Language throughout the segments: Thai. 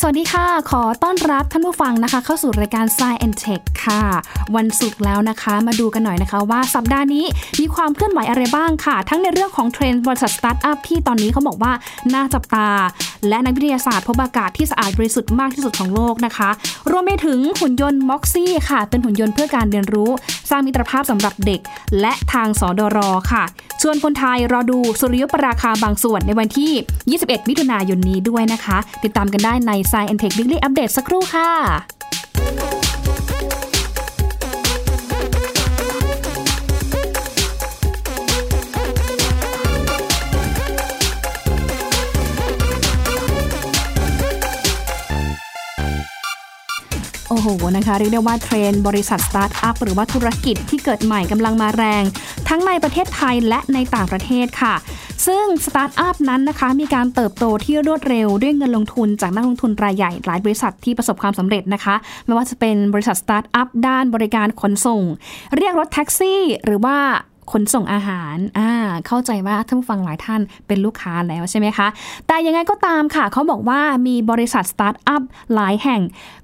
สวัสดีค่ะ ขอต้อนรับท่านผู้ฟังนะคะ เข้าสู่รายการ Science and Tech ค่ะ วันศุกร์แล้วนะคะ มาดูกันหน่อยนะคะว่าสัปดาห์นี้มีความเคลื่อนไหวอะไรบ้างค่ะ ทั้งในเรื่องของเทรนด์บริษัทสตาร์ทอัพที่ตอนนี้เขาบอกว่าน่าจับตา และนักวิทยาศาสตร์พบอากาศที่สะอาดบริสุทธิ์มากที่สุดของโลกนะคะ รวมไปถึงหุ่นยนต์ Moxie ค่ะ เป็นหุ่นยนต์เพื่อการเรียนรู้ สร้างมิตรภาพสำหรับเด็ก และทางสดร. ค่ะ ชวนคนไทยรอดูสุริยุปราคาบางส่วนในวันที่ 21 มิถุนายนนี้ด้วยนะคะ ติดตามกันได้ใน Science and Tech Weekly Update สักครู่ค่ะโอ้โห นะคะ เรียกได้ว่าเทรนด์บริษัทสตาร์ทอัพหรือว่าธุรกิจที่เกิดใหม่กำลังมาแรง ทั้งในประเทศไทยและในต่างประเทศค่ะ ซึ่งสตาร์ทอัพนั้นนะคะมีการเติบโตที่รวดเร็วด้วยเงินลงทุนจากนักลงทุนรายใหญ่หลายบริษัทที่ประสบความสำเร็จนะคะ ไม่ว่าจะเป็นบริษัทสตาร์ทอัพด้านบริการขนส่ง เรียกรถแท็กซี่ หรือว่า ขนส่งอาหารอ่าเข้าใจว่าท่านผู้ฟังหลายท่านเป็นลูกค้าแล้วใช่ไหมคะ แต่ยังไงก็ตามค่ะ เขาบอกว่ามีบริษัทสตาร์ทอัพหลายแห่ง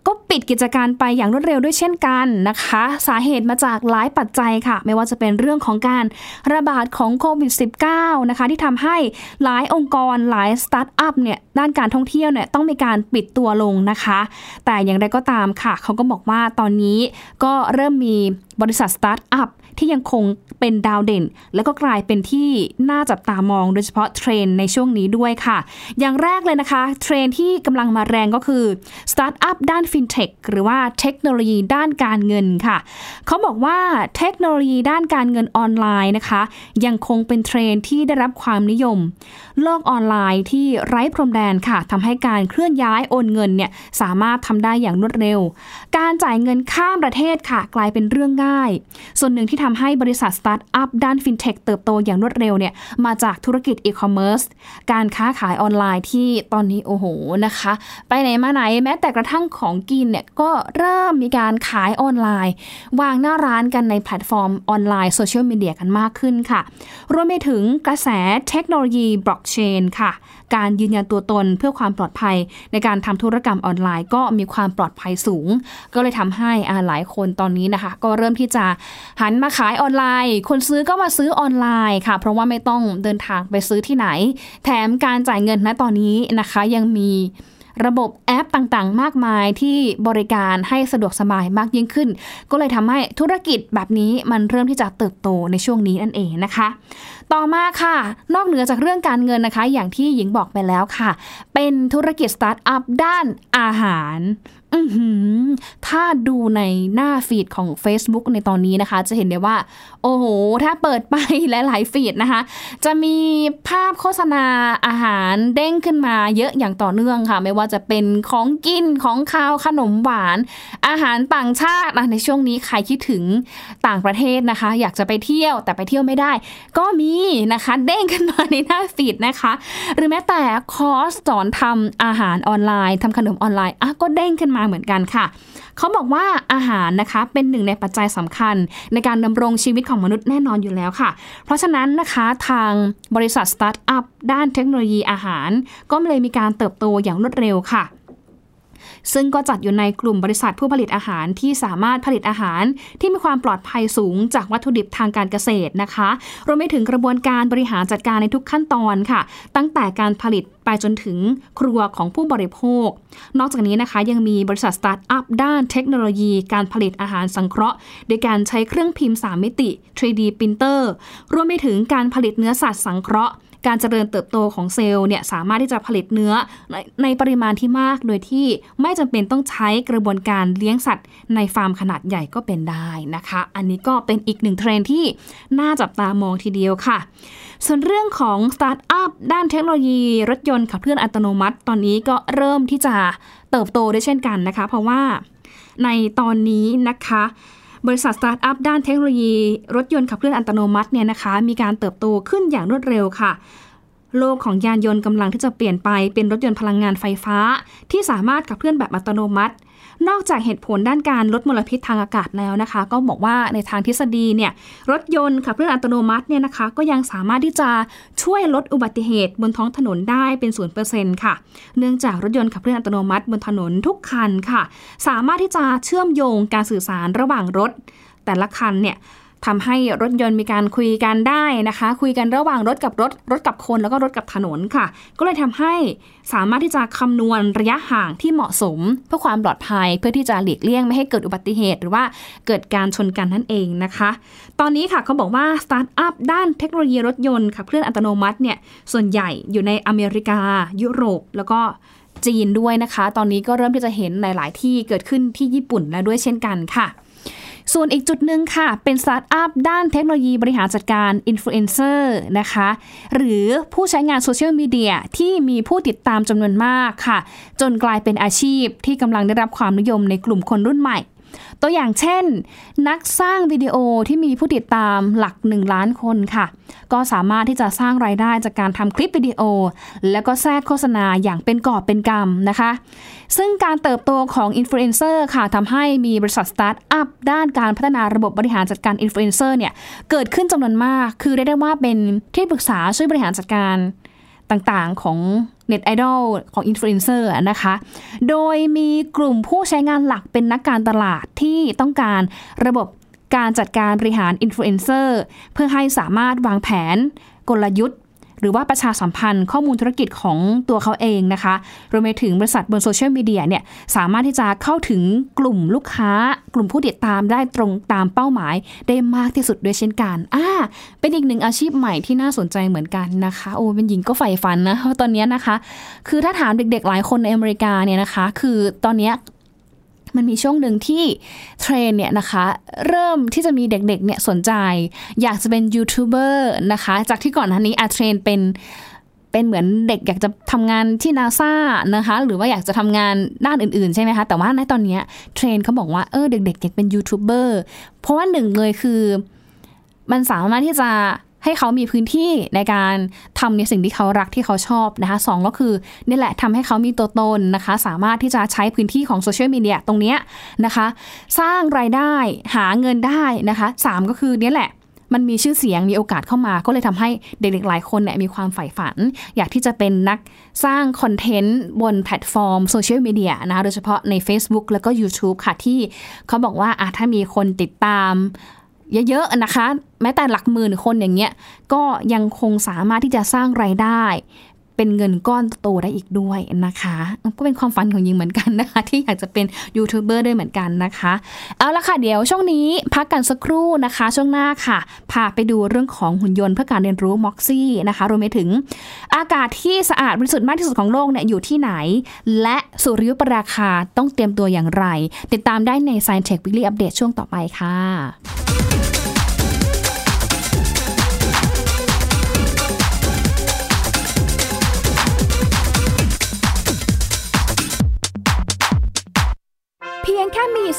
ก็ปิดกิจการไปอย่างรวดเร็วด้วยเช่นกันนะคะ สาเหตุมาจากหลายปัจจัยค่ะ ไม่ว่าจะเป็นเรื่องของการระบาดของโควิด -19 นะคะที่ทำให้หลายองค์กรหลายสตาร์ทอัพเนี่ย ด้านการท่องเที่ยวเนี่ยต้องมีการปิดตัวลงนะคะ แต่อย่างไรก็ตามค่ะ เขาก็บอกว่าตอนนี้ก็เริ่มมีบริษัทสตาร์ทอัพที่ยังคงเป็นดาวเด่น แล้วก็กลายเป็นที่น่าจับตามองโดยเฉพาะเทรนด์ในช่วงนี้ด้วยค่ะ อย่างแรกเลยนะคะ เทรนด์ที่กำลังมาแรงก็คือสตาร์ทอัพด้านฟินเทคหรือว่าเทคโนโลยีด้านการเงินค่ะ เขาบอกว่าเทคโนโลยีด้านการเงินออนไลน์นะคะ ยังคงเป็นเทรนด์ที่ได้รับความนิยม โลกออนไลน์ที่ไร้พรมแดนค่ะทำให้การเคลื่อนย้ายโอนเงินเนี่ยสามารถทำได้อย่างรวดเร็ว การจ่ายเงินข้ามประเทศค่ะ กลายเป็นเรื่องง่าย ส่วนหนึ่งที่ทำให้บริษัทสตาร์ทอัพด้านฟินเทคเติบโตอย่างรวดเร็วเนี่ยมาจากธุรกิจอีคอมเมิร์ซการค้าขายออนไลน์ที่ตอนนี้โอ้โหนะคะ ไปไหนมาไหนแม้แต่กระทั่งของกินเนี่ยก็เริ่มมีการขายออนไลน์ วางหน้าร้านกันในแพลตฟอร์มออนไลน์โซเชียลมีเดียกันมากขึ้นค่ะ รวมไปถึงกระแสเทคโนโลยีบล็อกเชนค่ะ การยืนยันตัวตนเพื่อความปลอดภัยในการทำธุรกรรมออนไลน์ ก็มีความปลอดภัยสูง ก็เลยทำให้อาหลายคนตอนนี้นะคะ ก็เริ่มที่จะหันมาขายออนไลน์ คนซื้อก็มาซื้อออนไลน์ค่ะ เพราะว่าไม่ต้องเดินทางไปซื้อที่ไหน แถมการจ่ายเงินณตอนนี้นะคะยังมี ระบบแอปต่างๆ มากมายที่บริการให้สะดวกสบายมากยิ่งขึ้น ก็เลยทำให้ธุรกิจแบบนี้มันเริ่มที่จะเติบโตในช่วงนี้นั่นเองนะคะ ต่อมาค่ะ นอกเหนือจากเรื่องการเงินนะคะ อย่างที่หญิงบอกไปแล้วค่ะ เป็นธุรกิจสตาร์ทอัพด้านอาหาร อืถ้าดูในหน้าฟีดของ Facebook ในตอนนี้นะคะ จะเห็นได้ว่า โอ้โห ถ้าเปิดไปหลายๆฟีดนะคะ จะมีภาพโฆษณาอาหารเด้งขึ้นมาเยอะอย่างต่อเนื่องค่ะ ไม่ว่าจะเป็นของกินของข้าวขนมหวาน อาหารต่างชาติในช่วงนี้ใครคิดถึงต่างประเทศนะคะ อยากจะไปเที่ยวแต่ไปเที่ยวไม่ได้ ก็มีนะคะเด้งขึ้นมาในหน้าฟีดนะคะ หรือแม้แต่คอร์สสอนทำอาหารออนไลน์ทำขนมออนไลน์อะก็เด้งขึ้นมาเหมือนกันค่ะ เขาบอกว่าอาหารนะคะเป็นหนึ่งในปัจจัยสำคัญ ในการดำรงชีวิตของมนุษย์แน่นอนอยู่แล้วค่ะ เพราะฉะนั้นนะคะทางบริษัทสตาร์ทอัพด้านเทคโนโลยีอาหาร ก็เลยมีการเติบโตอย่างรวดเร็วค่ะ ซึ่งก็จัดอยู่ในกลุ่มบริษัทผู้ผลิตอาหารที่สามารถผลิตอาหารที่มีความปลอดภัยสูงจากวัตถุดิบทางการเกษตรนะคะ รวมไปถึงกระบวนการบริหารจัดการในทุกขั้นตอนค่ะ ตั้งแต่การผลิตไปจนถึงครัวของผู้บริโภค นอกจากนี้นะคะยังมีบริษัทสตาร์ทอัพด้านเทคโนโลยี การผลิตอาหารสังเคราะห์ โดยการใช้เครื่องพิมพ์ 3 มิติ 3D printer รวมไปถึงการผลิตเนื้อสัตว์สังเคราะห์ การเจริญเติบโตของเซลล์เนี่ยสามารถที่จะผลิตเนื้อในในปริมาณที่มากโดยที่ไม่จำเป็นต้องใช้กระบวนการเลี้ยงสัตว์ ในฟาร์มขนาดใหญ่ก็เป็นได้นะคะ อันนี้ก็เป็นอีกหนึ่งเทรนด์ที่น่าจับตามองทีเดียวค่ะ ส่วนเรื่องของสตาร์ทอัพด้านเทคโนโลยีรถยนต์ขับเคลื่อนอัตโนมัติ ตอนนี้ก็เริ่มที่จะเติบโตได้เช่นกันนะคะ เพราะว่าในตอนนี้นะคะ บริษัทสตาร์ทอัพด้านเทคโนโลยี รถยนต์ขับเคลื่อนอัตโนมัติเนี่ยนะคะ มีการเติบโตขึ้นอย่างรวดเร็วค่ะ โลกของยานยนต์กำลังที่จะเปลี่ยนไปเป็นรถยนต์พลังงานไฟฟ้า ที่สามารถขับเคลื่อนแบบอัตโนมัติ นอกจากเหตุผลด้านการลดมลพิษทางอากาศแล้วนะคะ ก็บอกว่าในทางทฤษฎีเนี่ยรถยนต์ขับเคลื่อนอัตโนมัติเนี่ยนะคะ ก็ยังสามารถที่จะช่วยลดอุบัติเหตุบนท้องถนนได้เป็นศูนย์เปอร์เซ็นต์ค่ะ เนื่องจากรถยนต์ขับเคลื่อนอัตโนมัติบนถนนทุกคันค่ะ สามารถที่จะเชื่อมโยงการสื่อสารระหว่างรถ แต่ละคันเนี่ย ทำให้รถยนต์มีการคุยกันได้นะคะ คุยกันระหว่างรถกับรถ รถกับคนแล้วก็รถกับถนนค่ะ ก็เลยทำให้สามารถที่จะคำนวณระยะห่างที่เหมาะสม เพื่อความปลอดภัยเพื่อที่จะหลีกเลี่ยงไม่ให้เกิดอุบัติเหตุ หรือว่าเกิดการชนกันนั่นเองนะคะ ตอนนี้ค่ะเขาบอกว่าสตาร์ทอัพด้านเทคโนโลยีรถยนต์ขับเคลื่อนอัตโนมัติเนี่ยส่วนใหญ่อยู่ในอเมริกา ยุโรปแล้วก็จีนด้วยนะคะ ตอนนี้ก็เริ่มที่จะเห็นหลาย ๆ ที่เกิดขึ้นที่ญี่ปุ่นแล้วด้วยเช่นกันค่ะ ส่วนอีกจุดหนึ่งค่ะ เป็นสตาร์ทอัพด้านเทคโนโลยีบริหารจัดการอินฟลูเอนเซอร์นะคะ หรือผู้ใช้งานโซเชียลมีเดียที่มีผู้ติดตามจำนวนมากค่ะ จนกลายเป็นอาชีพที่กำลังได้รับความนิยมในกลุ่มคนรุ่นใหม่ ตัวอย่างเช่น นักสร้างวิดีโอที่มีผู้ติดตามหลัก 1 ล้านคนค่ะ ก็สามารถที่จะสร้างรายได้จากการทำคลิปวิดีโอ แล้วก็แทรกโฆษณาอย่างเป็นกอบเป็นกำนะคะ ซึ่งการเติบโตของอินฟลูเอนเซอร์ค่ะทำให้มีบริษัทสตาร์ทอัพด้านการพัฒนาระบบบริหารจัดการอินฟลูเอนเซอร์เนี่ยเกิดขึ้นจำนวนมาก คือเรียกได้ว่าเป็นที่ปรึกษาช่วยบริหารจัดการต่างๆของเน็ตไอดอลของอินฟลูเอนเซอร์นะคะ โดยมีกลุ่มผู้ใช้งานหลักเป็นนักการตลาดที่ต้องการระบบการจัดการบริหารอินฟลูเอนเซอร์เพื่อให้สามารถวางแผน กลยุทธ์ หรือว่าประชาสัมพันธ์ข้อมูลธุรกิจของตัวเขาเองนะคะรวมไปถึงบริษัทบนโซเชียลมีเดียเนี่ยสามารถที่จะเข้าถึงกลุ่มลูกค้า กลุ่มผู้ติดตามได้ตรงตามเป้าหมายได้มากที่สุดด้วยเช่นกันอ่าเป็นอีกหนึ่งอาชีพใหม่ที่น่าสนใจเหมือนกันนะคะโอ้เป็นหญิงก็ใฝ่ฝันนะตอนนี้นะคะ คือถ้าถามเด็กๆหลายคนในอเมริกาเนี่ยนะคะ คือตอนนี้ มันมีช่วงหนึ่งที่เทรนด์เนี่ยนะคะ เริ่มที่จะมีเด็กๆเนี่ยสนใจ อยากจะเป็นยูทูบเบอร์นะคะ จากที่ก่อนหน้านี้อาเทรนด์เป็นเป็นเหมือนเด็กอยากจะทำงานที่นาซานะคะ หรือว่าอยากจะทำงานด้านอื่นๆ ใช่ไหมคะ แต่ว่าในตอนนี้เทรนด์เขาบอกว่าเออเด็กๆอยากเป็นยูทูบเบอร์เพราะว่าหนึ่งเลยคือ มันสามารถที่จะ ให้เขามีพื้นที่ในการทำในสิ่งที่เขารักที่เขาชอบนะคะสองก็คือนี่แหละทำให้เขามีตัวตนนะคะ สามารถที่จะใช้พื้นที่ของโซเชียลมีเดียตรงนี้นะคะ สร้างรายได้หาเงินได้นะคะสามก็คือนี่แหละมันมีชื่อเสียงมีโอกาสเข้ามา ก็เลยทำให้เด็กๆหลายคนเนี่ยมีความใฝ่ฝัน อยากที่จะเป็นนักสร้างคอนเทนต์บนแพลตฟอร์มโซเชียลมีเดียนะคะโดยเฉพาะใน Facebook แล้วก็ YouTube ค่ะที่เขาบอกว่าถ้ามีคนติดตาม เยอะๆนะคะ แม้แต่หลักหมื่นคนอย่างเงี้ยก็ยังคงสามารถที่จะสร้างไรายได้ เป็นเงินก้อนโตได้อีกด้วยนะคะ ก็เป็นความฝันของยิงเหมือนกันนะคะ ที่อยากจะเป็นยูทูบเบอร์ด้วยเหมือนกันนะคะ เอาละค่ะเดี๋ยวช่วงนี้พักกันสักครู่นะคะ ช่วงหน้าค่ะ พาไปดูเรื่องของหุ่นยนต์เพื่อการเรียนรู้ม็อกซี่นะคะรวมไปถึงอากาศที่สะอาดบริสุทธิ์มากที่สุดของโลกเนี่ยอยู่ที่ไหน และสุริยุปราคาต้องเตรียมตัวอย่างไร ติดตามได้ใน Science Tech Weekly Update ช่วงต่อไปค่ะ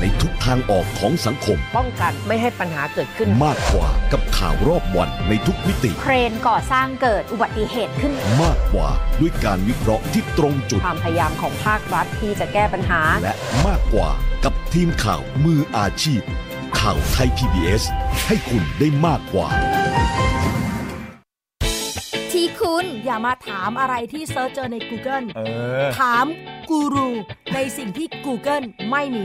ในทุกทางออกของสังคม ป้องกันไม่ให้ปัญหาเกิดขึ้น มากกว่ากับข่าวรอบวันในทุกมิติ เครนก่อสร้างเกิดอุบัติเหตุขึ้น มากกว่าด้วยการวิเคราะห์ที่ตรงจุด ความพยายามของภาครัฐที่จะแก้ปัญหา และมากกว่ากับทีมข่าวมืออาชีพ ข่าวไทย PBS ให้คุณได้มากกว่าที่คุณอย่ามาถามอะไรที่ search เจอใน Google เออถามกูรูในสิ่งที่ Google ไม่มี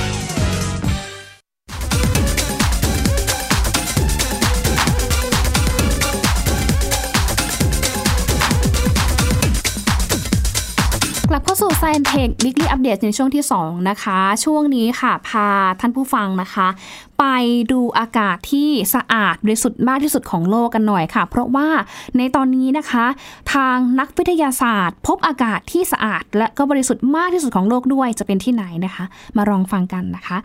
แฟนเข้าสู่ Science Tech Weekly Update ในช่วงที่ 2 นะคะ ช่วงนี้ค่ะ พาท่านผู้ฟังนะคะ ไปดูอากาศที่สะอาดบริสุทธิ์มากที่สุดของโลกกันหน่อยค่ะ เพราะว่าในตอนนี้นะคะ ทางนักวิทยาศาสตร์ พบอากาศที่สะอาด และก็บริสุทธิ์มากที่สุดของโลกด้วยจะเป็นที่ไหนนะคะ มาลองฟังกันนะคะ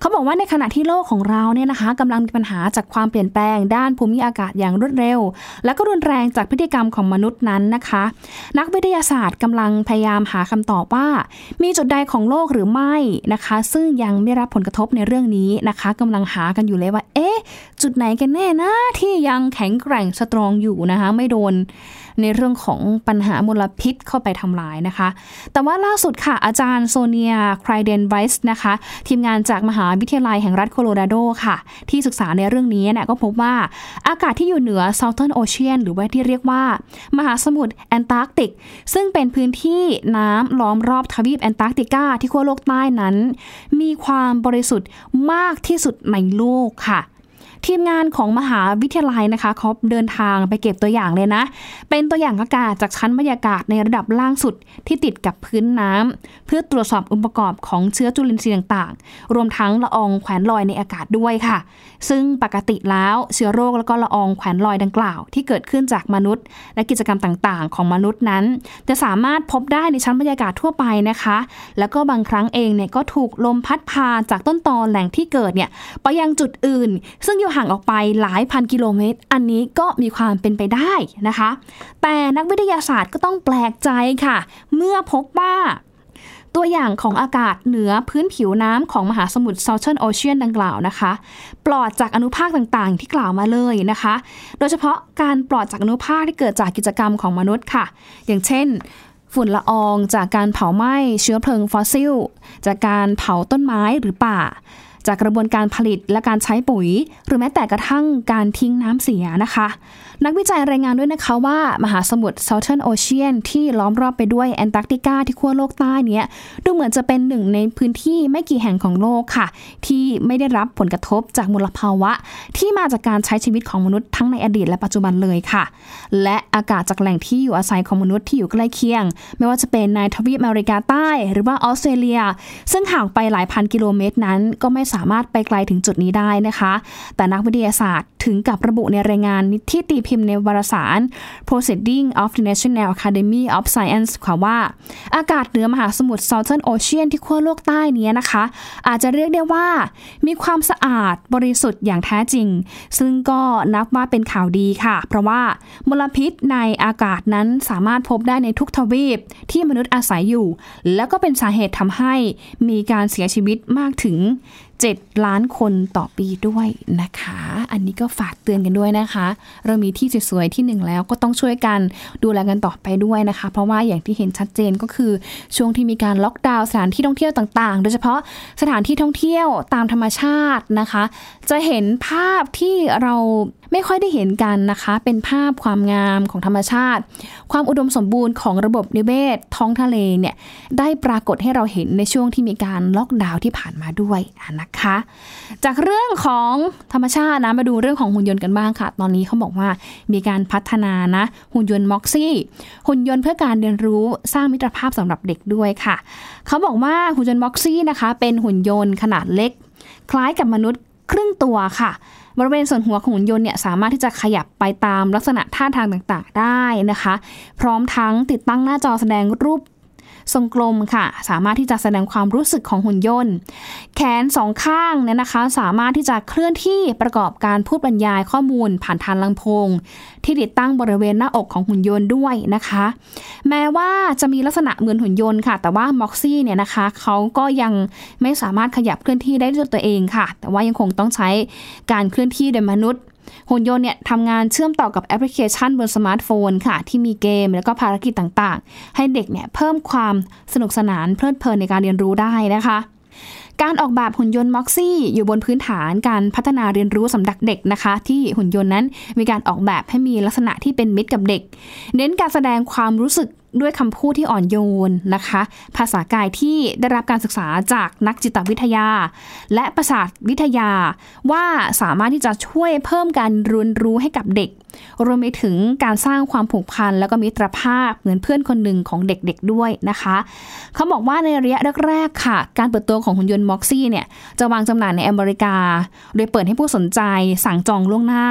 เขาบอกว่าในขณะที่โลกของเราเนี่ยนะคะกำลังมีปัญหาจากความเปลี่ยนแปลงด้านภูมิอากาศอย่างรวดเร็ว และก็รุนแรงจากพฤติกรรมของมนุษย์นั้นนะคะ นักวิทยาศาสตร์กำลังพยายามหาคำตอบว่า มีจุดใดของโลกหรือไม่นะคะ ซึ่งยังไม่รับผลกระทบในเรื่องนี้นะคะกำลังหากันอยู่เลยว่า เอ๊ะ จุดไหนกันแน่นะ ที่ยังแข็งแกร่งสตรองอยู่นะคะ ไม่โดนในเรื่องของปัญหามลพิษเข้าไปทำลายนะคะ แต่ว่าล่าสุดค่ะ อาจารย์โซเนียไครเดนไวส์นะคะ ทีมงานจากมหาวิทยาลัยแห่งรัฐโคโลราโดค่ะ ที่ศึกษาในเรื่องนี้เนี่ยก็พบว่าอากาศที่อยู่เหนือ Southern Ocean หรือว่าที่เรียกว่า มหาสมุทรแอนตาร์กติก ซึ่งเป็นพื้นที่น้ำล้อมรอบทวีปแอนตาร์กติกาที่ขั้วโลกใต้นั้น มีความบริสุทธิ์มากที่สุดในโลกค่ะ ทีมงานของมหาวิทยาลัยนะคะเขาเดินทางไปเก็บตัวอย่างเลยนะ เป็นตัวอย่างอากาศจากชั้นบรรยากาศในระดับล่างสุดที่ติดกับพื้นน้ำเพื่อตรวจสอบองค์ประกอบของเชื้อจุลินทรีย์ต่างๆ รวมทั้งละอองแขวนลอยในอากาศด้วยค่ะ ซึ่งปกติแล้วเชื้อโรคแล้วก็ละอองแขวนลอยดังกล่าว ที่เกิดขึ้นจากมนุษย์ และกิจกรรมต่างๆ ของมนุษย์นั้น จะสามารถพบได้ในชั้นบรรยากาศทั่วไปนะคะ แล้วก็บางครั้งเองเนี่ยก็ถูกลมพัดพาจากต้นตอแหล่งที่เกิดเนี่ยไปยังจุดอื่น ซึ่งอยู่ห่างออกไปหลายพันกิโลเมตร อันนี้ก็มีความเป็นไปได้นะคะ แต่นักวิทยาศาสตร์ก็ต้องแปลกใจค่ะ เมื่อพบว่าตัวอย่างของอากาศเหนือพื้นผิวน้ำของมหาสมุทร Southern Ocean ดังกล่าวนะคะ ปลอดจากอนุภาคต่างๆ ที่กล่าวมาเลยนะคะ โดยเฉพาะการปลอดจากอนุภาคที่เกิดจากกิจกรรมของมนุษย์ค่ะ อย่างเช่น ฝุ่นละอองจากการเผาไหม้เชื้อเพลิงฟอสซิล จากการเผาต้นไม้หรือป่า จากกระบวนการผลิตและการใช้ปุ๋ย หรือแม้แต่กระทั่งการทิ้งน้ำเสียนะคะ นักวิจัยรายงานด้วยนะคะว่า มหาสมุทร Southern Ocean ที่ล้อมรอบไปด้วยแอนตาร์กติกาที่ขั้วโลกใต้เนี้ยดูเหมือนจะเป็นหนึ่งในพื้นที่ไม่กี่แห่งของโลกค่ะ ที่ไม่ได้รับผลกระทบจากมลภาวะ ที่มาจากการใช้ชีวิตของมนุษย์ทั้งในอดีตและปัจจุบันเลยค่ะ และอากาศจากแหล่งที่อยู่อาศัยของมนุษย์ที่อยู่ใกล้เคียง ไม่ว่าจะเป็นในทวีปอเมริกาใต้ หรือว่าออสเตรเลีย ซึ่งห่างไปหลายพันกิโลเมตรนั้น ก็ไม่สามารถไปไกลถึงจุดนี้ได้นะคะ แต่นักวิทยาศาสตร์ถึงกับระบุในรายงานที่ตีพมพ์ในวารสาร Proceeding of the National Academy of Science ค่ะว่า อากาศเหนือมหาสมุทร Southern Ocean ที่ขั้วโลกใต้นี้นะคะ อาจจะเรียกได้ว่า มีความสะอาดบริสุทธิ์อย่างแท้จริง ซึ่งก็นับว่าเป็นข่าวดีค่ะ เพราะว่ามลพิษในอากาศนั้นสามารถพบได้ในทุกทวีปที่มนุษย์อาศัยอยู่ แล้วก็เป็นสาเหตุทำให้มีการเสียชีวิตมากถึง 7 ล้านคนต่อปีด้วยนะคะ อันนี้ก็ฝากเตือนกันด้วยนะคะ เรามีที่สวยๆที่หนึ่งแล้วก็ต้องช่วยกันดูแลกันต่อไปด้วยนะคะ เพราะว่าอย่างที่เห็นชัดเจนก็คือช่วงที่มีการล็อกดาวน์สถานที่ท่องเที่ยวต่างๆ โดยเฉพาะสถานที่ท่องเที่ยวตามธรรมชาตินะคะ จะเห็นภาพที่เรา ไม่ค่อยได้เห็นกันนะคะ เป็นภาพความงามของธรรมชาติ ความอุดมสมบูรณ์ของระบบนิเวศท้องทะเลเนี่ยได้ปรากฏให้เราเห็นในช่วงที่มีการล็อกดาวน์ที่ผ่านมาด้วยนะคะ จากเรื่องของธรรมชาตินะมาดูเรื่องของหุ่นยนต์กันบ้างค่ะ ตอนนี้เขาบอกว่ามีการพัฒนานะหุ่นยนต์ม็อกซี่หุ่นยนต์เพื่อการเรียนรู้สร้างมิตรภาพสำหรับเด็กด้วยค่ะเขาบอกว่าหุ่นยนต์ม็อกซี่นะคะเป็นหุ่นยนต์ขนาดเล็ก คล้ายกับมนุษย์ ครึ่งตัวค่ะ บริเวณส่วนหัวของหุ่นยนต์เนี่ยสามารถที่จะขยับไปตามลักษณะท่าทางต่างๆ ได้นะคะ พร้อมทั้งติดตั้งหน้าจอแสดงรูป ทรงกลมค่ะ สามารถที่จะแสดงความรู้สึกของหุ่นยนต์ แขนสองข้างเนี่ยนะคะ สามารถที่จะเคลื่อนที่ประกอบการพูดบรรยายข้อมูลผ่านทางลำโพง ที่ติดตั้งบริเวณหน้าอกของหุ่นยนต์ด้วยนะคะ แม้ว่าจะมีลักษณะเหมือนหุ่นยนต์ค่ะ แต่ว่า Moxie เนี่ยนะคะเขาก็ยังไม่สามารถขยับเคลื่อนที่ได้ด้วยตัวเองค่ะ แต่ว่ายังคงต้องใช้การเคลื่อนที่โดยมนุษย์ หุ่นยนต์เนี่ยทำงานเชื่อมต่อกับแอปพลิเคชันบนสมาร์ทโฟนค่ะ ที่มีเกมแล้วก็ภารกิจต่างๆ ให้เด็กเนี่ยเพิ่มความสนุกสนานเพลิดเพลินในการเรียนรู้ได้นะคะ การออกแบบหุ่นยนต์ Moxie อยู่บนพื้นฐานการพัฒนาเรียนรู้สำหรับเด็กนะคะ ที่หุ่นยนต์นั้นมีการออกแบบให้มีลักษณะที่เป็นมิตรกับเด็ก เน้นการแสดงความรู้สึกด้วยคำพูดที่อ่อนโยนนะคะ ภาษากายที่ได้รับการศึกษาจากนักจิตวิทยา และประสาทวิทยา ว่าสามารถที่จะช่วยเพิ่มการเรียนรู้ให้กับเด็ก รวมไปถึงการสร้างความผูกพันแล้วก็มิตรภาพเหมือนเพื่อนคนหนึ่งของเด็กๆด้วยนะคะ เขาบอกว่าในระยะแรกๆค่ะ การเปิดตัวของหุ่นยนต์ม็อกซี่เนี่ยจะวางจำหน่ายในอเมริกา โดยเปิดให้ผู้สนใจสั่งจองล่วงหน้า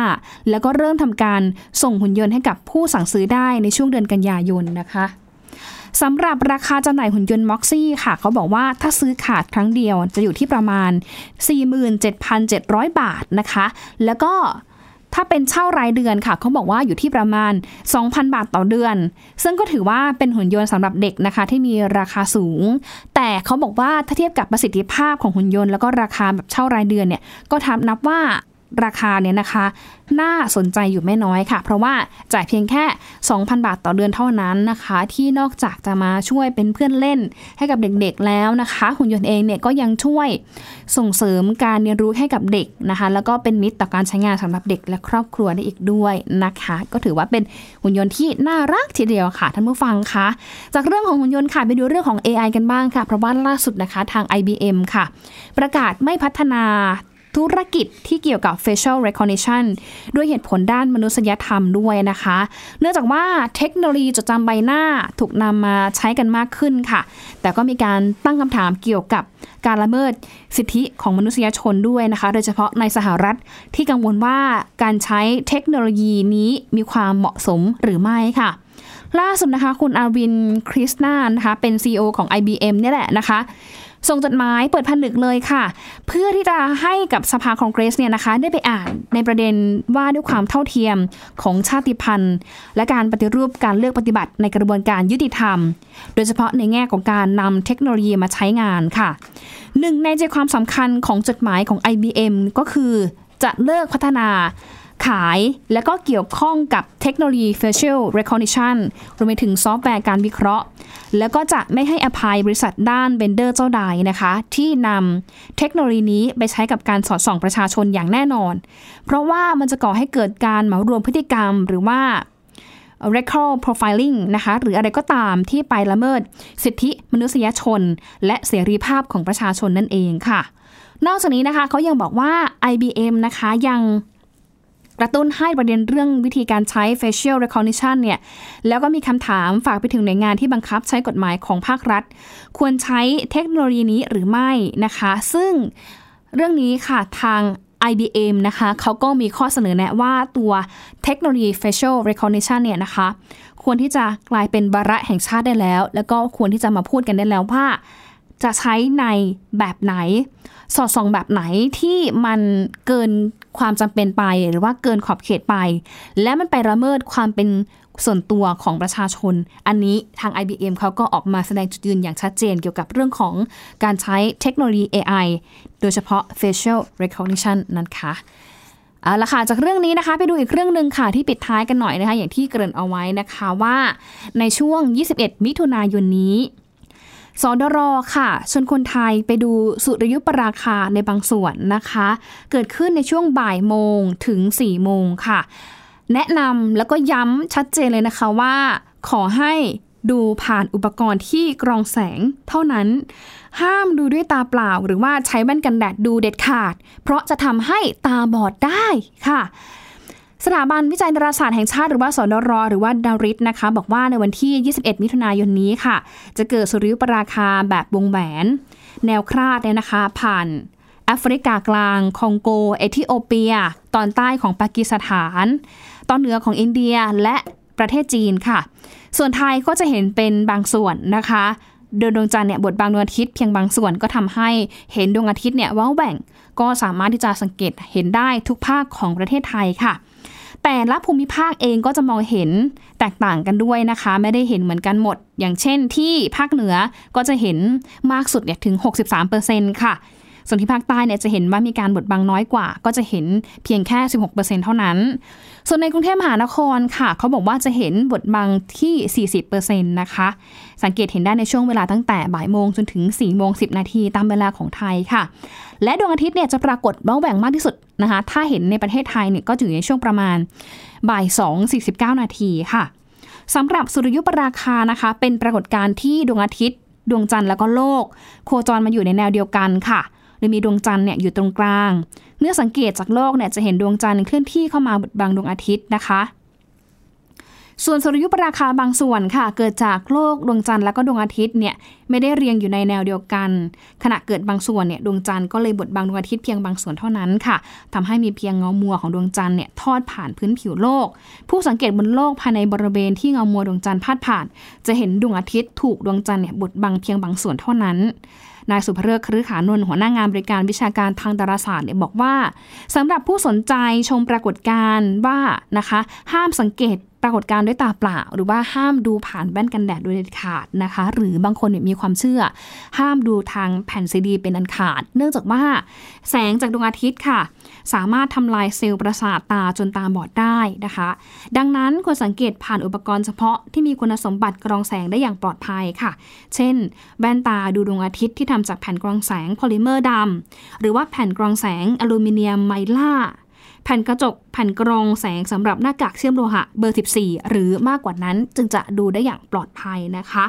แล้วก็เริ่มทำการส่งหุ่นยนต์ให้กับผู้สั่งซื้อได้ในช่วงเดือนกันยายนนะคะสำหรับราคาจำหน่ายหุ่นยนต์ม็อกซี่ค่ะ เขาบอกว่าถ้าซื้อขาดครั้งเดียวจะอยู่ที่ประมาณ 47,700 บาทนะคะ แล้วก็ ถ้าเป็นเช่ารายเดือนค่ะเขาบอกว่าอยู่ที่ประมาณ 2,000 บาทต่อเดือน ซึ่งก็ถือว่าเป็นหุ่นยนต์สำหรับเด็กนะคะ ที่มีราคาสูง แต่เขาบอกว่าถ้าเทียบกับประสิทธิภาพของหุ่นยนต์แล้วก็ราคาแบบเช่ารายเดือนเนี่ยก็ทำนับว่า ราคาเนี่ยนะคะน่าสนใจอยู่ไม่น้อยค่ะ เพราะว่าจ่ายเพียงแค่ 2,000 บาทต่อเดือนเท่านั้นนะคะ ที่นอกจากจะมาช่วยเป็นเพื่อนเล่นให้กับเด็กๆแล้วนะคะ หุ่นยนต์เองเนี่ยก็ยังช่วยส่งเสริมการเรียนรู้ให้กับเด็กนะคะ แล้วก็เป็นมิตรต่อการใช้งานสำหรับเด็กและครอบครัวได้อีกด้วยนะคะ ก็ถือว่าเป็นหุ่นยนต์ที่น่ารักทีเดียวค่ะท่านผู้ฟังคะจากเรื่องของหุ่นยนต์ค่ะไปดูเรื่องของ AI กันบ้างค่ะเพราะว่าล่าสุดนะคะทาง IBM ค่ะ ประกาศไม่พัฒนา ธุรกิจที่เกี่ยวกับ facial recognition ด้วยเหตุผลด้านมนุษยธรรมด้วยนะคะ เนื่องจากว่าเทคโนโลยีจดจำใบหน้าถูกนำมาใช้กันมากขึ้นค่ะ แต่ก็มีการตั้งคำถามเกี่ยวกับการละเมิดสิทธิของมนุษยชนด้วยนะคะ โดยเฉพาะในสหรัฐที่กังวลว่าการใช้เทคโนโลยีนี้มีความเหมาะสมหรือไม่ค่ะล่าสุดนะคะ คุณอาวินคริสนานะคะ เป็น CEO ของ IBM เนี่ยแหละนะคะ ส่งจดหมายเปิดผนึกเลยค่ะ เพื่อที่จะให้กับสภาคองเกรสเนี่ยนะคะได้ไปอ่านในประเด็นว่าด้วยความเท่าเทียมของชาติพันธุ์ และการปฏิรูปการเลือกปฏิบัติในกระบวนการยุติธรรม โดยเฉพาะในแง่ของการนำเทคโนโลยีมาใช้งานค่ะหนึ่งในใจความสำคัญของจดหมายของ IBM ก็คือจะเลิกพัฒนา ขาย และก็เกี่ยวข้องกับเทคโนโลยี facial recognition รวมไปถึงซอฟต์แวร์การวิเคราะห์ แล้วก็จะไม่ให้อภัยบริษัทด้านเบนเดอร์เจ้าใดนะคะ ที่นำเทคโนโลยีนี้ไปใช้กับการสอดส่องประชาชนอย่างแน่นอน เพราะว่ามันจะก่อให้เกิดการเหมารวมพฤติกรรมหรือว่า record profiling นะคะหรืออะไรก็ตามที่ไปละเมิดสิทธิมนุษยชน และเสรีภาพของประชาชนนั่นเองค่ะ นอกจากนี้นะคะเขายังบอกว่า IBM นะคะยัง กระตุ้นให้ประเด็นเรื่องวิธีการใช้ facial recognition เนี่ยแล้วก็มีคำถามฝากไปถึงหน่วยงานที่บังคับใช้กฎหมายของภาครัฐ ควรใช้เทคโนโลยีนี้หรือไม่นะคะ ซึ่งเรื่องนี้ค่ะทาง IBM นะคะเขาก็มีข้อเสนอแนะว่าตัวเทคโนโลยี facial recognition เนี่ยนะคะ ควรที่จะกลายเป็นบาระแห่งชาติได้แล้ว แล้วก็ควรที่จะมาพูดกันได้แล้วว่า จะใช้ในแบบไหน สอดส่องแบบไหนที่มันเกินความจำเป็นไปหรือว่าเกินขอบเขตไป และมันไปละเมิดความเป็นส่วนตัวของประชาชน อันนี้ทาง IBM เขาก็ออกมาแสดงจุดยืนอย่างชัดเจนเกี่ยวกับเรื่องของการใช้เทคโนโลยี AI โดยเฉพาะ facial recognition นะคะเอาละค่ะ จากเรื่องนี้นะคะ ไปดูอีกเรื่องหนึ่งค่ะ ที่ปิดท้ายกันหน่อยนะคะ อย่างที่เกริ่นเอาไว้นะคะว่า ในช่วง 21 มิถุนายนนี้ สดรค่ะชวนคนไทยไปดูสุริยุปราคาในบางส่วนนะคะ เกิดขึ้นในช่วงบ่ายโมงถึง4โมงค่ะ แนะนำแล้วก็ย้ำชัดเจนเลยนะคะว่า ขอให้ดูผ่านอุปกรณ์ที่กรองแสงเท่านั้น ห้ามดูด้วยตาเปล่า หรือว่าใช้แว่นกันแดดดูเด็ดขาด เพราะจะทำให้ตาบอดได้ค่ะ สถาบันวิจัยดาราศาสตร์แห่งชาติหรือว่าสนรหรือว่าดาริสนะคะ บอกว่าในวันที่ 21 มิถุนายนนี้ค่ะ จะเกิดสุริยุปราคาแบบวงแหวน แนวคราดเนี่ยนะคะ ผ่านแอฟริกากลาง คองโก เอธิโอเปีย ตอนใต้ของปากีสถาน ตอนเหนือของอินเดียและประเทศจีนค่ะ ส่วนไทยก็จะเห็นเป็นบางส่วนนะคะโดยดวงจันทร์เนี่ยบทบางดวงอาทิตย์เพียงบางส่วนก็ทำให้เห็นดวงอาทิตย์เนี่ยว้าแหว่ง ก็สามารถที่จะสังเกตเห็นได้ทุกภาคของประเทศไทยค่ะ แต่ละภูมิภาคเองก็จะมองเห็นแตกต่างกันด้วยนะคะ ไม่ได้เห็นเหมือนกันหมด อย่างเช่นที่ภาคเหนือก็จะเห็นมากสุดเนี่ยถึง 63%ค่ะ ส่วนที่ภาคใต้เนี่ยจะเห็นว่ามีการบดบังน้อยกว่า ก็จะเห็นเพียงแค่ 16%เท่านั้น ส่วนในกรุงเทพมหานครค่ะ เขาบอกว่าจะเห็นบดบังที่ 40%นะคะ สังเกตเห็นได้ในช่วงเวลาตั้งแต่บ่ายโมงจนถึง 4 โมง 10 นาทีตามเวลาของไทยค่ะ และดวงอาทิตย์เนี่ยจะปรากฏบ้าแหว่งมากที่สุดนะคะ ถ้าเห็นในประเทศไทยเนี่ยก็อยู่ในช่วงประมาณบ่าย 2 49 นาทีค่ะสำหรับสุริยุปราคานะคะ เป็นปรากฏการณ์ที่ดวงอาทิตย์ ดวงจันทร์แล้วก็โลก โคจรมาอยู่ในแนวเดียวกันค่ะ โดยมีดวงจันทร์เนี่ยอยู่ตรงกลาง เมื่อสังเกตจากโลกเนี่ยจะเห็นดวงจันทร์เคลื่อนที่เข้ามาบดบังดวงอาทิตย์นะคะ ส่วนสุริยุปราคาบางส่วนค่ะ เกิดจากโลกดวงจันทร์แล้วก็ดวงอาทิตย์เนี่ย ไม่ได้เรียงอยู่ในแนวเดียวกัน ขณะเกิดบางส่วนเนี่ยดวงจันทร์ก็เลยบดบังดวงอาทิตย์เพียงบางส่วนเท่านั้นค่ะทำให้มีเพียงเงามัวของดวงจันทร์เนี่ยทอดผ่านพื้นผิวโลก ผู้สังเกตบนโลกภายในบริเวณที่เงามัวดวงจันทร์พาดผ่าน จะเห็นดวงอาทิตย์ถูกดวงจันทร์เนี่ยบดบังเพียงบางส่วนเท่านั้นนายสุภเริกครือขานนท์หัวหน้างานบริการวิชาการทางดาราศาสตร์เนี่ยบอกว่าสำหรับผู้สนใจชมปรากฏการณ์ว่านะคะ ห้ามสังเกตปรากฏการณ์ด้วยตาเปล่า หรือว่าห้ามดูผ่านแว่นกันแดดโดยเด็ดขาดนะคะ หรือบางคนมีความเชื่อ ห้ามดูทางแผ่นซีดี เป็นอันขาด เนื่องจากว่า แสงจากดวงอาทิตย์ค่ะ สามารถทำลายเซลล์ประสาทตาจนตาบอดได้นะคะ ดังนั้นควรสังเกตผ่านอุปกรณ์เฉพาะที่มีคุณสมบัติกรองแสงได้อย่างปลอดภัยค่ะ เช่น แว่นตาดูดวงอาทิตย์ที่ทำจากแผ่นกรองแสงโพลิเมอร์ดำหรือว่าแผ่นกรองแสงอลูมิเนียมไมล่าแผ่นกระจก แผ่นกรองแสงสำหรับหน้ากากเชื่อมโลหะเบอร์ 14 หรือมากกว่านั้นจึงจะดูได้อย่างปลอดภัยนะคะ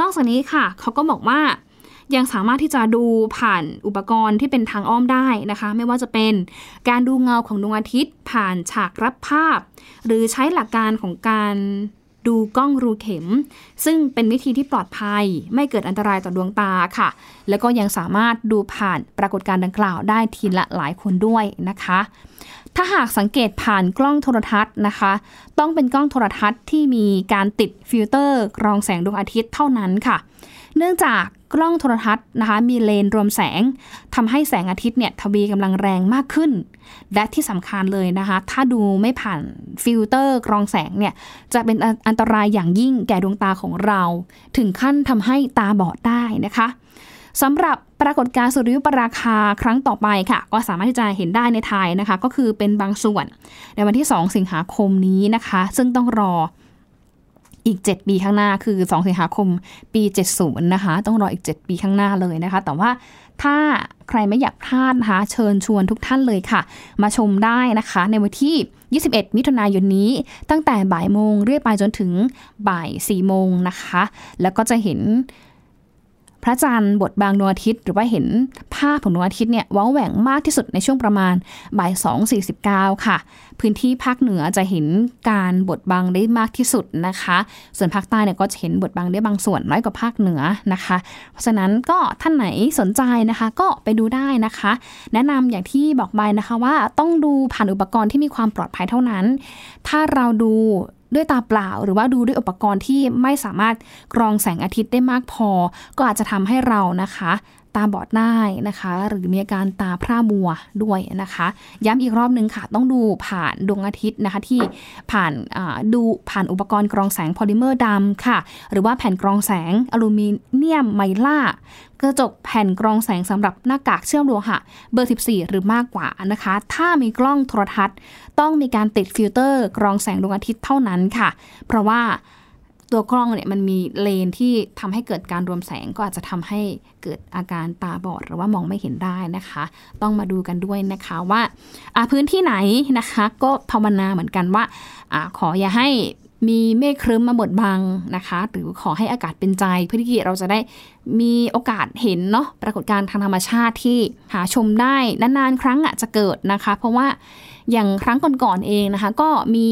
นอกจากนี้ค่ะเขาก็บอกว่ายังสามารถที่จะดูผ่านอุปกรณ์ที่เป็นทางอ้อมได้นะคะ ไม่ว่าจะเป็นการดูเงาของดวงอาทิตย์ ผ่านฉากรับภาพ หรือใช้หลักการของการ ดูกล้องรูเข็ม ซึ่งเป็นวิธีที่ปลอดภัย ไม่เกิดอันตรายต่อดวงตาค่ะ แล้วก็ยังสามารถดูผ่านปรากฏการณ์ดังกล่าวได้ทีละหลายคนด้วยนะคะ ถ้าหากสังเกตผ่านกล้องโทรทัศน์นะคะ ต้องเป็นกล้องโทรทัศน์ที่มีการติดฟิลเตอร์กรองแสงดวงอาทิตย์เท่านั้นค่ะ เนื่องจากกล้องโทรทัศน์นะคะมีเลนส์รวมแสงทำให้แสงอาทิตย์เนี่ยทวีกำลังแรงมากขึ้น และที่สำคัญเลยนะคะ ถ้าดูไม่ผ่านฟิลเตอร์กรองแสงเนี่ยจะเป็นอันตรายอย่างยิ่งแก่ดวงตาของเรา ถึงขั้นทำให้ตาบอดได้นะคะสำหรับปรากฏการณ์สุริยุปราคาครั้งต่อไปค่ะ ก็สามารถที่จะเห็นได้ในไทยนะคะ ก็คือเป็นบางส่วนในวันที่ 2 สิงหาคมนี้นะคะ ซึ่งต้องรอ อีก 7 ปีข้างหน้าคือ 2 สิงหาคมปี 70 นะคะ ต้องรออีก 7 ปีข้างหน้าเลยนะคะ แต่ว่าถ้าใครไม่อยากพลาดนะคะเชิญชวนทุกท่านเลยค่ะ มาชมได้นะคะ ในวันที่ 21 มิถุนายนนี้ ตั้งแต่บ่ายโมงเรื่อยไปจนถึงบ่าย 4 โมงนะคะ แล้วก็จะเห็น พระจันทร์บทบางดวงอาทิตย์ หรือว่าเห็นภาพของดวงอาทิตย์เนี่ยว้าแหว่งมากที่สุดในช่วงประมาณบ่าย2.49 ค่ะ พื้นที่ภาคเหนือจะเห็นการบทบังได้มากที่สุดนะคะ ส่วนภาคใต้เนี่ยก็จะเห็นบทบังได้บางส่วนน้อยกว่าภาคเหนือนะคะ เพราะฉะนั้นก็ท่านไหนสนใจนะคะก็ไปดูได้นะคะ แนะนำอย่างที่บอกไปนะคะว่าต้องดูผ่านอุปกรณ์ที่มีความปลอดภัยเท่านั้น ถ้าเราดู ด้วยตาเปล่า หรือว่าดูด้วยอุปกรณ์ที่ไม่สามารถกรองแสงอาทิตย์ได้มากพอ ก็อาจจะทำให้เรานะคะตาบอดได้นะคะ หรือมีอาการตาพร่ามัวด้วยนะคะ ย้ำอีกรอบหนึ่งค่ะ ต้องดูผ่านดวงอาทิตย์นะคะ ที่ผ่านดูผ่านอุปกรณ์กรองแสงโพลิเมอร์ดำค่ะ หรือว่าแผ่นกรองแสงอลูมิเนียมไมลาร์กระจกแผ่นกรองแสงสำหรับหน้ากากเชื่อมโลหะเบอร์ 14 หรือมากกว่านะคะ ถ้ามีกล้องโทรทัศน์ ต้องมีการติดฟิลเตอร์กรองแสงดวงอาทิตย์เท่านั้นค่ะ เพราะว่า ตัวกล้องเนี่ยมันมีเลนที่ทำให้เกิดการรวมแสงก็อาจจะทำให้เกิดอาการตาบอดหรือว่ามองไม่เห็นได้นะคะ ต้องมาดูกันด้วยนะคะว่าพื้นที่ไหนนะคะ ก็ภาวนาเหมือนกันว่าอขออย่าให้มีเมฆครึ้มมาบดบังนะคะ หรือขอให้อากาศเป็นใจ เพื่อที่เราจะได้มีโอกาสเห็นเนาะปรากฏการณ์ทางธรรมชาติที่หาชมได้นานๆครั้งอะจะเกิดนะคะ เพราะว่าอย่างครั้งก่อนๆเองนะคะ ก็มี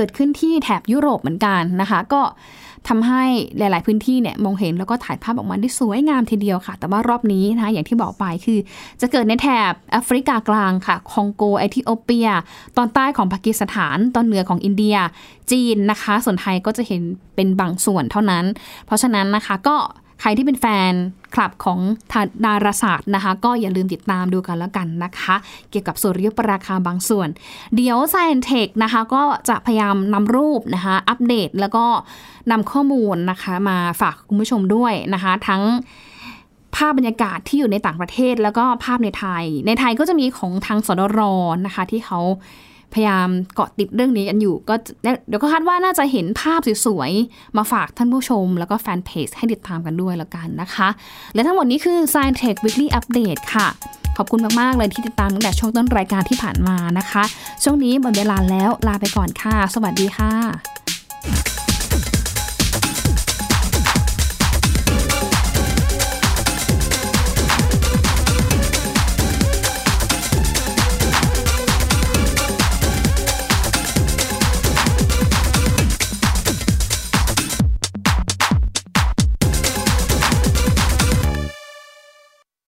กิดขึ้นที่แถบยุโรปเหมือนกันนะคะ ก็ทำให้หลาย ๆ พื้นที่เนี่ยมองเห็นแล้วก็ถ่ายภาพออกมาได้สวยงามทีเดียวค่ะ แต่ว่ารอบนี้นะคะอย่างที่บอกไปคือ จะเกิดในแถบแอฟริกากลางค่ะ คองโกเอธิโอเปีย ตอนใต้ของปากีสถาน ตอนเหนือของอินเดีย จีนนะคะ ส่วนไทยก็จะเห็นเป็นบางส่วนเท่านั้น เพราะฉะนั้นนะคะก็ ใครที่เป็นแฟนคลับของดาราศาสตร์นะคะ ก็อย่าลืมติดตามดูกันแล้วกันนะคะ เกี่ยวกับสุริยุปราคาบางส่วน เดี๋ยว Science Tech นะคะก็จะพยายามนำรูปนะคะ อัปเดตแล้วก็นำข้อมูลนะคะมาฝากคุณผู้ชมด้วยนะคะ ทั้งภาพบรรยากาศที่อยู่ในต่างประเทศแล้วก็ภาพในไทย ในไทยก็จะมีของทางสดรนะคะ ที่เขา พยายามเกาะติดเรื่องนี้กันอยู่ ก็เดี๋ยวก็คาดว่าน่าจะเห็นภาพสวยๆ มาฝากท่านผู้ชม แล้วก็แฟนเพจให้ติดตามกันด้วยแล้วกันนะคะ และทั้งหมดนี้คือ Science Tech Weekly Update ค่ะ ขอบคุณมาก ๆ เลยที่ติดตามตั้งแต่ช่วงต้นรายการที่ผ่านมานะคะ ช่วงนี้หมดเวลาแล้วลาไปก่อนค่ะ สวัสดีค่ะ